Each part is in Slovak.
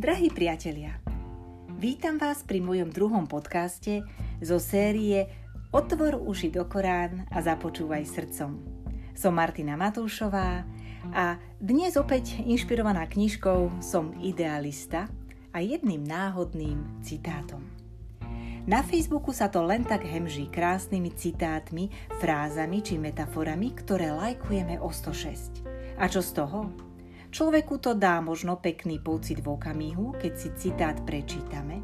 Drahí priatelia, vítam vás pri mojom druhom podcaste zo série Otvor uši do Korán a započúvaj srdcom. Som Martina Matúšová a dnes opäť inšpirovaná knižkou Som idealista a jedným náhodným citátom. Na Facebooku sa to len tak hemží krásnymi citátmi, frázami či metaforami, ktoré lajkujeme o 106. A čo z toho? Človeku to dá možno pekný pocit v okamihu, keď si citát prečítame,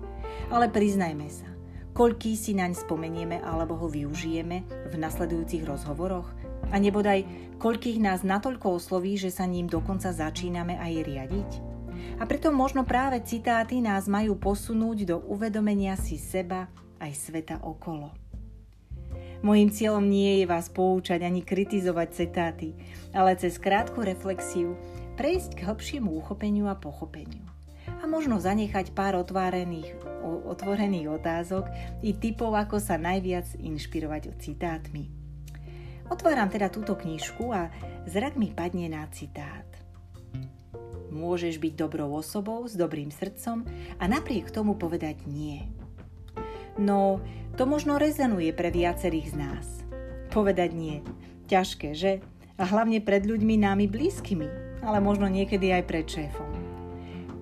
ale priznajme sa, koľký si naň spomenieme alebo ho využijeme v nasledujúcich rozhovoroch a nebodaj koľkých nás natoľko osloví, že sa ním dokonca začíname aj riadiť. A preto možno práve citáty nás majú posunúť do uvedomenia si seba aj sveta okolo. Mojím cieľom nie je vás poučať ani kritizovať citáty, ale cez krátku reflexiu prejsť k hĺbšiemu uchopeniu a pochopeniu. A možno zanechať pár otvorených, otvorených otázok i typov, ako sa najviac inšpirovať citátmi. Otváram teda túto knižku a zrak mi padne na citát. Môžeš byť dobrou osobou s dobrým srdcom a napriek tomu povedať nie. No, to možno rezonuje pre viacerých z nás. Povedať nie. Ťažké, že? A hlavne pred ľuďmi námi blízkymi, ale možno niekedy aj pred šéfom.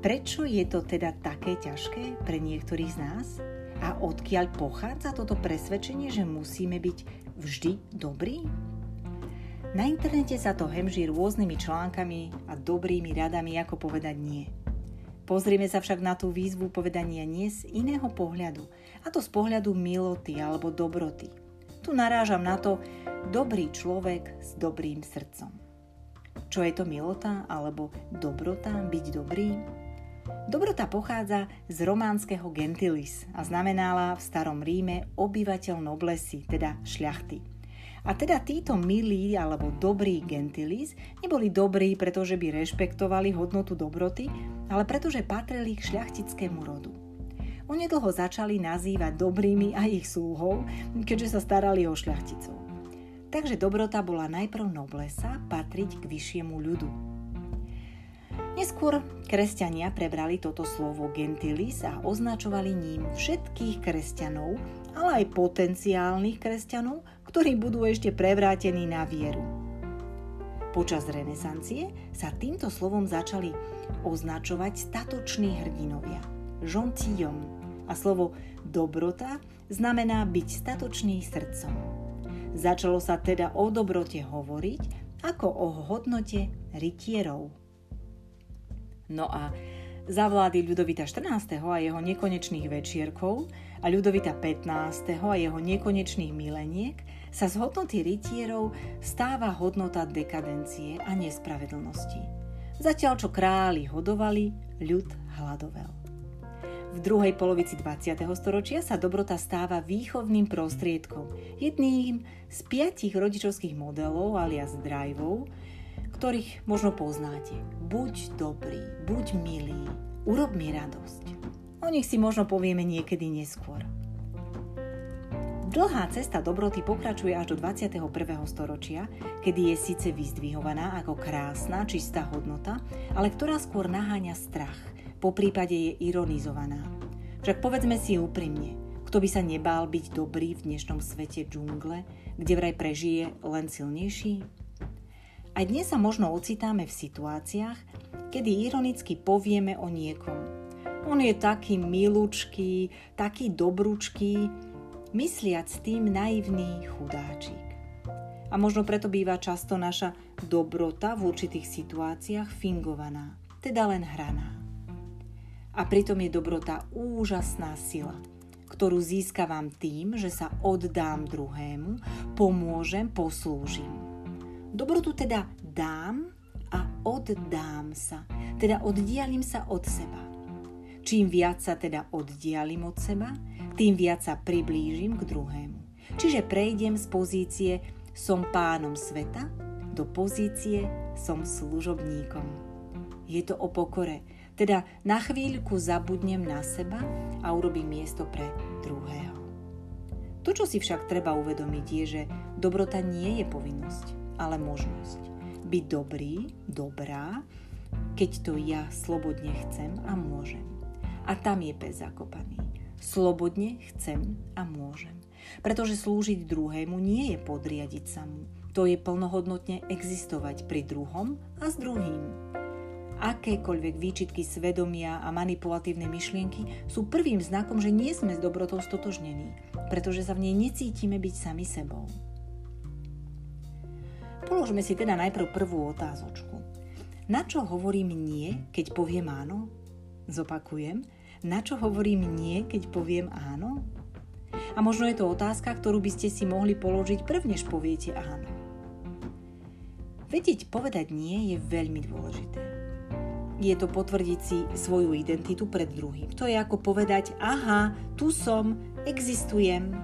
Prečo je to teda také ťažké pre niektorých z nás? A odkiaľ pochádza toto presvedčenie, že musíme byť vždy dobrí? Na internete sa to hemží rôznymi článkami a dobrými radami, ako povedať nie. Pozrime sa však na tú výzvu povedania nie z iného pohľadu, a to z pohľadu miloty alebo dobroty. Tu narážam na to dobrý človek s dobrým srdcom. Čo je to milota alebo dobrota, byť dobrý? Dobrota pochádza z románskeho gentilis a znamenala v starom Ríme obyvateľ noblesy, teda šľachty. A teda títo milí alebo dobrí gentilis neboli dobrí, pretože by rešpektovali hodnotu dobroty, ale pretože patrili k šľachtickému rodu. Onedlho začali nazývať dobrými aj ich súhov, keďže sa starali o šľachticov. Takže dobrota bola najprv noblesa patriť k vyššiemu ľudu. Neskôr kresťania prebrali toto slovo gentilis a označovali ním všetkých kresťanov, ale aj potenciálnych kresťanov, ktorí budú ešte prevrátení na vieru. Počas renesancie sa týmto slovom začali označovať statoční hrdinovia, gentilhomme, a slovo dobrota znamená byť statočný srdcom. Začalo sa teda o dobrote hovoriť ako o hodnote rytierov. No a za vlády Ľudovita 14. a jeho nekonečných večierkov a Ľudovita 15. a jeho nekonečných mileniek sa z hodnoty rytierov stáva hodnota dekadencie a nespravedlnosti. Zatiaľ čo králi hodovali, ľud hľadovel. V druhej polovici 20. storočia sa dobrota stáva výchovným prostriedkom, jedným z piatich rodičovských modelov alias driveov, ktorých možno poznáte. Buď dobrý, buď milý, urob mi radosť. O nich si možno povieme niekedy neskôr. Dlhá cesta dobroty pokračuje až do 21. storočia, kedy je síce vyzdvihovaná ako krásna, čistá hodnota, ale ktorá skôr naháňa strach – po prípade je ironizovaná. Však povedzme si úprimne, kto by sa nebál byť dobrý v dnešnom svete džungle, kde vraj prežije len silnejší? Aj dnes sa možno ocitáme v situáciách, kedy ironicky povieme o niekom. On je taký milúčký, taký dobrúčký, mysliac tým naivný chudáčik. A možno preto býva často naša dobrota v určitých situáciách fingovaná, teda len hraná. A pritom je dobrota úžasná sila, ktorú získavam tým, že sa oddám druhému, pomôžem, poslúžim. Dobrotu teda dám a oddám sa, teda oddialim sa od seba. Čím viac sa teda oddialim od seba, tým viac sa priblížim k druhému. Čiže prejdem z pozície som pánom sveta do pozície som služobníkom. Je to o pokore, teda na chvíľku zabudnem na seba a urobím miesto pre druhého. To, čo si však treba uvedomiť, je, že dobrota nie je povinnosť, ale možnosť. Byť dobrý, dobrá, keď to ja slobodne chcem a môžem. A tam je pes zakopaný. Slobodne chcem a môžem. Pretože slúžiť druhému nie je podriadiť sa mu. To je plnohodnotne existovať pri druhom a s druhým. Akékoľvek výčitky svedomia a manipulatívne myšlienky sú prvým znakom, že nie sme s dobrotou stotožnení, pretože sa v nej necítime byť sami sebou. Položme si teda najprv prvú otázočku. Na čo hovorím nie, keď poviem áno? Zopakujem. Na čo hovorím nie, keď poviem áno? A možno je to otázka, ktorú by ste si mohli položiť prv, než poviete áno. Vedieť povedať nie je veľmi dôležité. Je to potvrdiť si svoju identitu pred druhým. To je ako povedať, aha, tu som, existujem.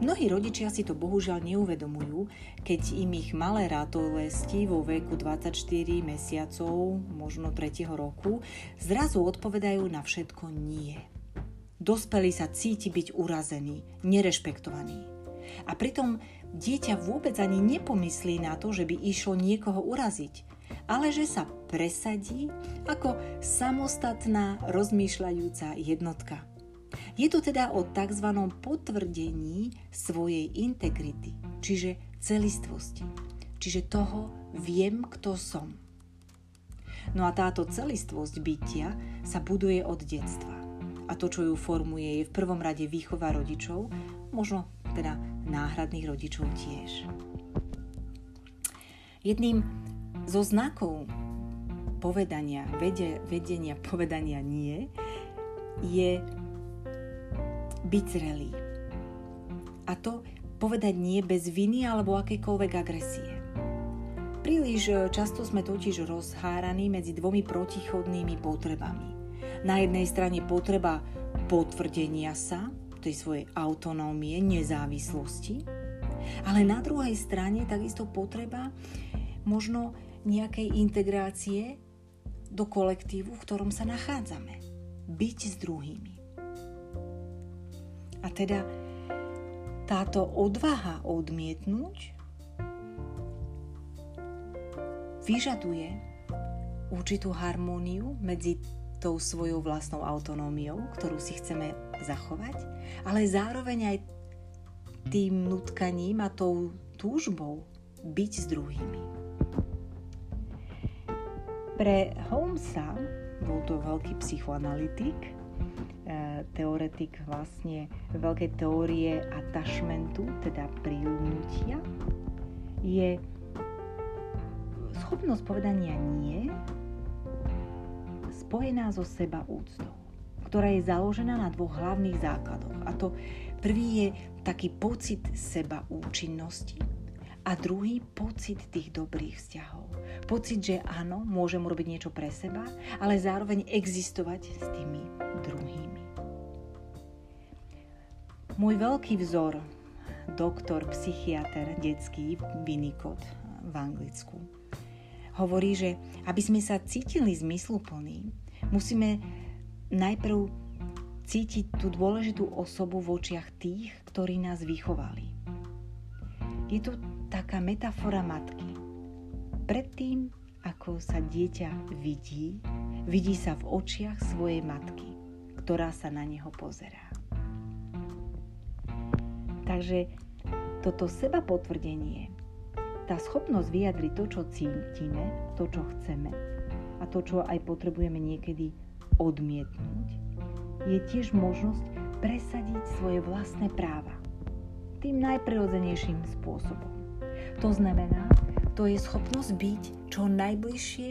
Mnohí rodičia si to bohužiaľ neuvedomujú, keď im ich malé rátolesti vo veku 24 mesiacov, možno 3. roku, zrazu odpovedajú na všetko nie. Dospelý sa cíti byť urazený, nerešpektovaný. A pritom dieťa vôbec ani nepomyslí na to, že by išlo niekoho uraziť, ale že sa presadí ako samostatná rozmýšľajúca jednotka. Je to teda o tzv. potvrdení svojej integrity, čiže celistvosti, čiže toho viem, kto som. No a táto celistvosť bytia sa buduje od detstva a to, čo ju formuje, je v prvom rade výchova rodičov, možno teda náhradných rodičov tiež. Jedným zo znakov povedania, vedenia povedania nie, je byť zrelý. A to povedať nie bez viny alebo akejkoľvek agresie. Príliš často sme totiž rozháraní medzi dvomi protichodnými potrebami. Na jednej strane potreba potvrdenia sa, tej svojej autonómie, nezávislosti, ale na druhej strane takisto potreba možno nejakej integrácie do kolektívu, v ktorom sa nachádzame. Byť s druhými. A teda táto odvaha odmietnúť vyžaduje určitú harmóniu medzi tou svojou vlastnou autonómiou, ktorú si chceme zachovať, ale zároveň aj tým nutkaním a tou túžbou byť s druhými. Pre Holmesa, bol to veľký psychoanalytik, e, teoretik vlastne veľkej teórie attachmentu, teda príľubnutia, je schopnosť povedania nie spojená so seba úctou, ktorá je založená na dvoch hlavných základoch. A to prvý je taký pocit seba účinnosti a druhý pocit tých dobrých vzťahov. Pocit, že áno, môžem urobiť niečo pre seba, ale zároveň existovať s tými druhými. Môj veľký vzor, doktor, psychiatr detský Winnicott v Anglicku, hovorí, že aby sme sa cítili zmysluplní, musíme najprv cítiť tú dôležitú osobu v očiach tých, ktorí nás vychovali. Je to taká metafora matky. Predtým, ako sa dieťa vidí, vidí sa v očiach svojej matky, ktorá sa na neho pozerá. Takže toto seba potvrdenie tá schopnosť vyjadriť to, čo cítime, to, čo chceme a to, čo aj potrebujeme niekedy odmietnúť, je tiež možnosť presadiť svoje vlastné práva tým najprirodzenejším spôsobom. To znamená, to je schopnosť byť čo najbližšie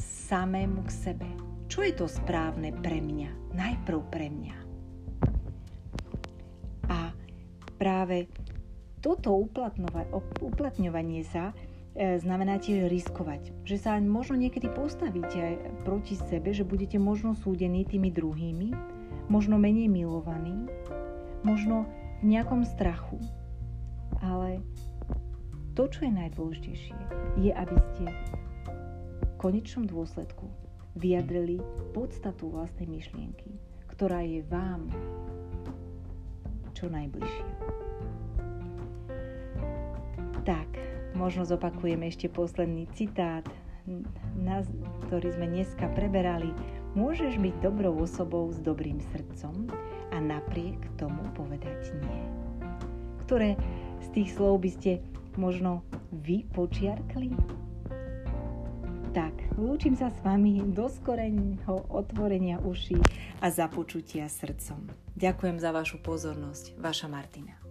samému k sebe. Čo je to správne pre mňa? Najprv pre mňa. A práve toto uplatňovanie sa e, znamená tiež riskovať. Že sa možno niekedy postavíte aj proti sebe, že budete možno súdení tými druhými, možno menej milovaní, možno v nejakom strachu. Ale to, čo je najdôležitejšie, je, aby ste v konečnom dôsledku vyjadrili podstatu vlastnej myšlienky, ktorá je vám čo najbližšia. Tak, možno zopakujem ešte posledný citát ktorý sme dneska preberali, môžeš byť dobrou osobou s dobrým srdcom a napriek tomu povedať nie. Ktoré z tých slov by ste možno vy počiarkli? Tak, lúčim sa s vami do skoreného otvorenia uší a započutia srdcom. Ďakujem za vašu pozornosť. Vaša Martina.